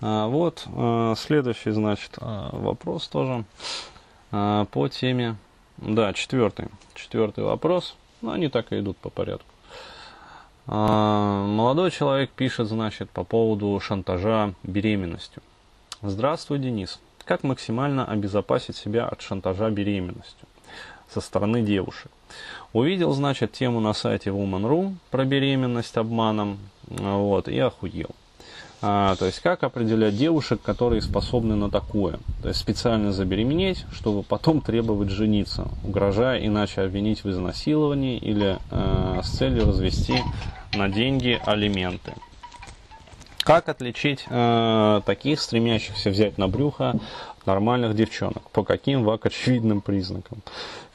А, вот а, следующий, значит, а, вопрос тоже по теме. Да, четвертый. Четвертый вопрос. Ну, они так и идут по порядку. Молодой человек пишет, значит, по поводу шантажа беременностью. Здравствуй, Денис. Как максимально обезопасить себя от шантажа беременностью со стороны девушек? Увидел, значит, тему на сайте Woman.ru про беременность обманом, вот, и охуел. А, то есть, как определять девушек, которые способны на такое? То есть, специально забеременеть, чтобы потом требовать жениться, угрожая иначе обвинить в изнасиловании или э, с целью развести на деньги алименты. Как отличить э, таких, стремящихся взять на брюхо нормальных девчонок? По каким вак очевидным признакам?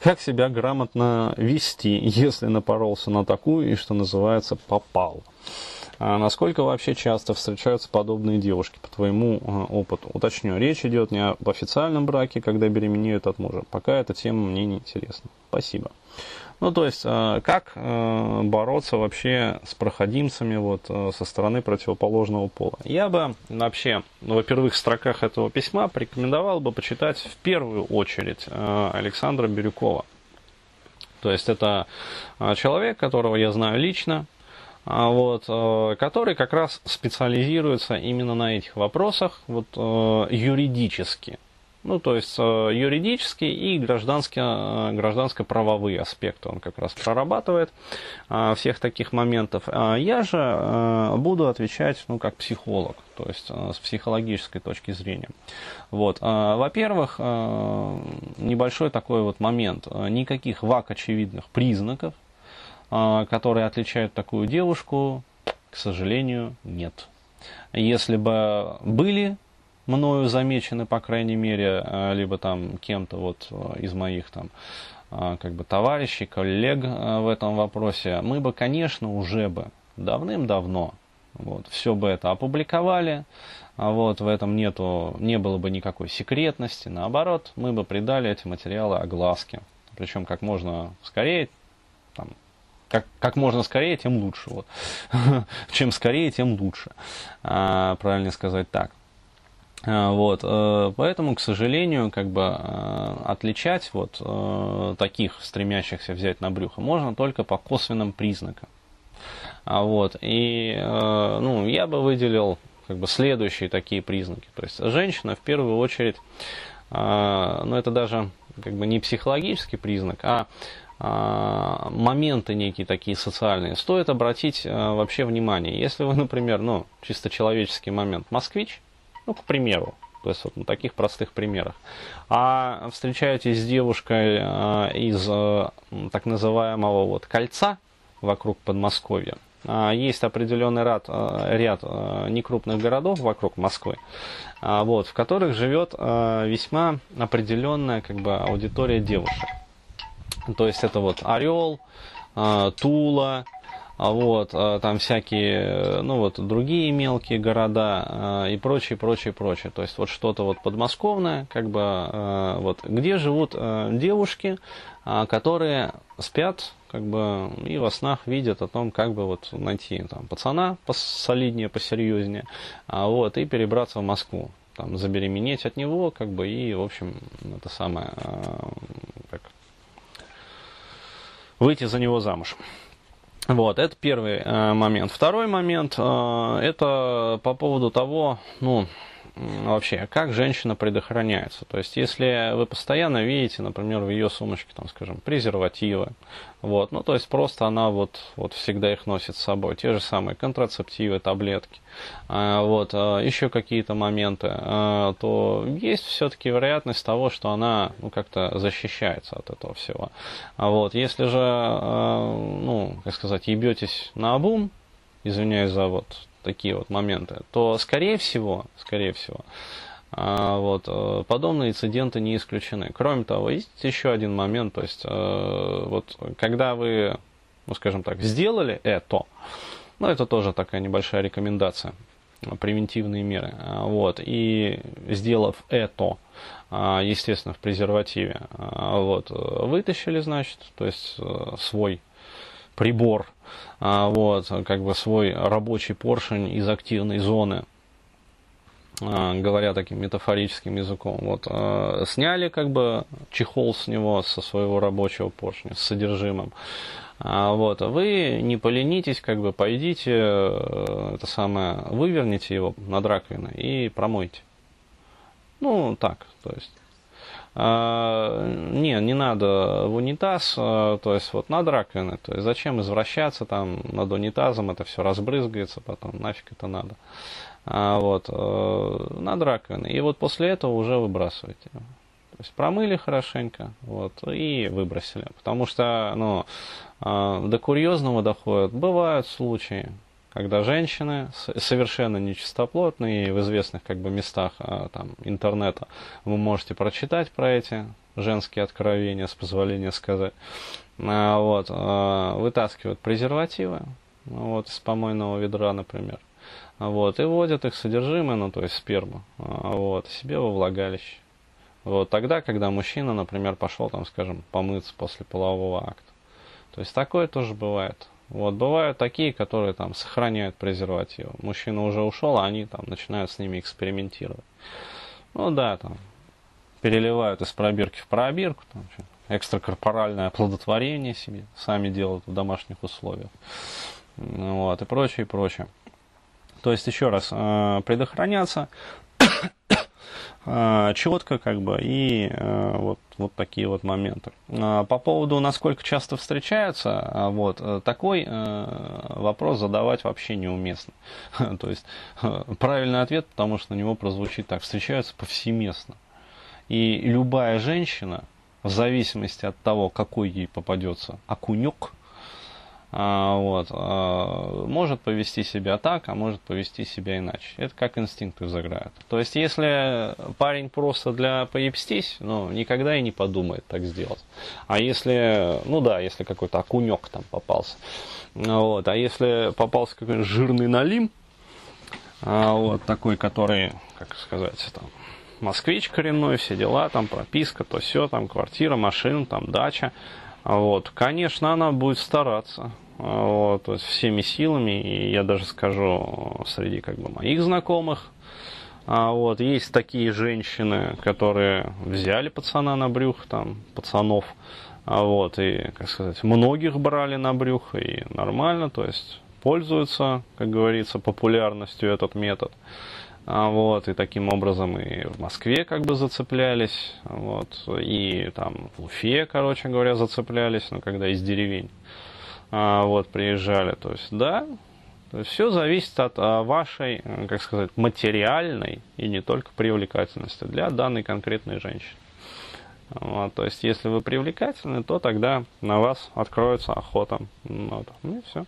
Как себя грамотно вести, если напоролся на такую и, что называется, попал? А насколько вообще часто встречаются подобные девушки, по твоему а, опыту? Уточню, речь идет не об официальном браке, когда беременеют от мужа. Пока эта тема мне не интересна. Спасибо. Ну, то есть, а, как бороться вообще с проходимцами вот, со стороны противоположного пола? Я бы вообще, ну, во-первых, в строках этого письма порекомендовал бы почитать в первую очередь Александра Бирюкова. То есть, это человек, которого я знаю лично, вот, э, который как раз специализируется именно на этих вопросах вот, э, юридически. Ну, то есть э, юридические и гражданско, гражданско-правовые аспекты он как раз прорабатывает всех таких моментов. А я же буду отвечать, ну, как психолог, то есть с психологической точки зрения. Вот. Во-первых, небольшой такой вот момент. Никаких вак очевидных признаков а, которые отличают такую девушку, к сожалению, нет. Если бы были мною замечены, по крайней мере, а, либо там кем-то вот а, из моих там как бы товарищей, коллег в этом вопросе, мы бы, конечно, уже бы давным-давно вот, все бы это опубликовали, а вот в этом нету, не было бы никакой секретности, наоборот, мы бы придали эти материалы огласке, причем как можно скорее, как, как можно скорее, тем лучше. Вот. Чем скорее, тем лучше. А, правильно сказать так. А, вот, э, поэтому, к сожалению, как бы э, отличать вот э, таких, стремящихся взять на брюхо, можно только по косвенным признакам. А вот, и ну, я бы выделил как бы следующие такие признаки. То есть женщина в первую очередь, ну это даже как бы не психологический признак, а а, моменты некие такие социальные, стоит обратить а, вообще внимание. Если вы, например, ну, чисто человеческий момент, москвич, ну, к примеру, то есть вот на таких простых примерах, а встречаетесь с девушкой а, из так называемого вот кольца вокруг Подмосковья, есть определенный ряд, ряд некрупных городов вокруг Москвы, вот, в которых живет весьма определенная как бы, аудитория девушек. То есть это вот Орел, а, Тула, а вот, а, там всякие, ну вот, другие мелкие города и прочее, прочее, прочее. То есть вот что-то вот подмосковное, как бы, вот, где живут девушки, которые спят, как бы, и во снах видят о том, как бы вот найти там пацана посолиднее, посерьезнее, вот, и перебраться в Москву там, забеременеть от него, как бы, и, в общем, это самое, как, выйти за него замуж. Вот, это первый э, момент. Второй момент, э, это по поводу того, ну, вообще, как женщина предохраняется. То есть, если вы постоянно видите, например, в ее сумочке, там, скажем, презервативы, вот, ну, то есть, просто она вот, вот всегда их носит с собой, те же самые контрацептивы, таблетки, а, вот, а, еще какие-то моменты, а, то есть все-таки вероятность того, что она, ну, как-то защищается от этого всего. Вот, если же, ну, как сказать, ебетесь на обум, извиняюсь за вот такие вот моменты, то скорее всего, скорее всего, а, вот, э, подобные инциденты не исключены. Кроме того, есть еще один момент, то есть, э, вот, когда вы, ну, скажем так, сделали это, ну, это тоже такая небольшая рекомендация, превентивные меры, а, вот, и сделав это, а, естественно, в презервативе, вот, вытащили, значит, то есть, э, свой прибор, а, вот, как бы свой рабочий поршень из активной зоны, говоря таким метафорическим языком. Вот, сняли как бы чехол с него, со своего рабочего поршня, с содержимым. А, вот, а вы не поленитесь, как бы пойдите, это самое, выверните его над раковиной и промойте. Ну, так, то есть. А, не, не надо в унитаз, а, то есть вот над раковиной. То есть зачем извращаться там над унитазом, это все разбрызгается, потом нафиг это надо. А, вот, а, над раковиной. И вот после этого уже выбрасывайте. То есть промыли хорошенько, вот, и выбросили. Потому что, ну, до курьезного доходит. Бывают случаи, когда женщины совершенно нечистоплотные, и в известных как бы местах а, там, интернета вы можете прочитать про эти женские откровения, с позволения сказать, а, вот, а, вытаскивают презервативы вот, из помойного ведра, например, вот, и вводят их содержимое, ну, то есть сперму, вот, себе во влагалище. Вот тогда, когда мужчина, например, пошел, там, скажем, помыться после полового акта. То есть такое тоже бывает. Вот, бывают такие, которые там сохраняют презервативы. Мужчина уже ушел, а они там начинают с ними экспериментировать. Ну да, там переливают из пробирки в пробирку, там, экстракорпоральное оплодотворение себе сами делают в домашних условиях. Вот, и прочее, и прочее. То есть, еще раз, э, предохраняться четко как бы и э, вот, вот такие вот моменты. А, по поводу, насколько часто встречаются, а, вот, э, такой э, вопрос задавать вообще неуместно. То есть правильный ответ, потому что на него прозвучит так, встречаются повсеместно. И любая женщина, в зависимости от того, какой ей попадется окунек, а, вот, а, может повести себя так, а может повести себя иначе. Это как инстинкты взыграют. То есть, если парень просто для поебстись, ну, никогда и не подумает так сделать. А если, ну да, если какой-то окунек там попался, вот, а если попался какой-то жирный налим, а, вот, такой, который, как сказать, там, москвич коренной, все дела, там прописка, то все, там квартира, машина, там дача, вот, конечно, она будет стараться, вот, то есть всеми силами, и я даже скажу среди как бы моих знакомых, а вот, есть такие женщины, которые взяли пацана на брюх, там, пацанов, а вот, и, как сказать, многих брали на брюх, и нормально, то есть пользуются, как говорится, популярностью этот метод. А вот, и таким образом и в Москве как бы зацеплялись, вот, и там в Уфе, короче говоря, зацеплялись, ну, когда из деревень, а, вот, приезжали. То есть, да, то есть все зависит от а, вашей, как сказать, материальной и не только привлекательности для данной конкретной женщины. Вот, то есть, если вы привлекательны, то тогда на вас откроется охота. Вот, ну и все.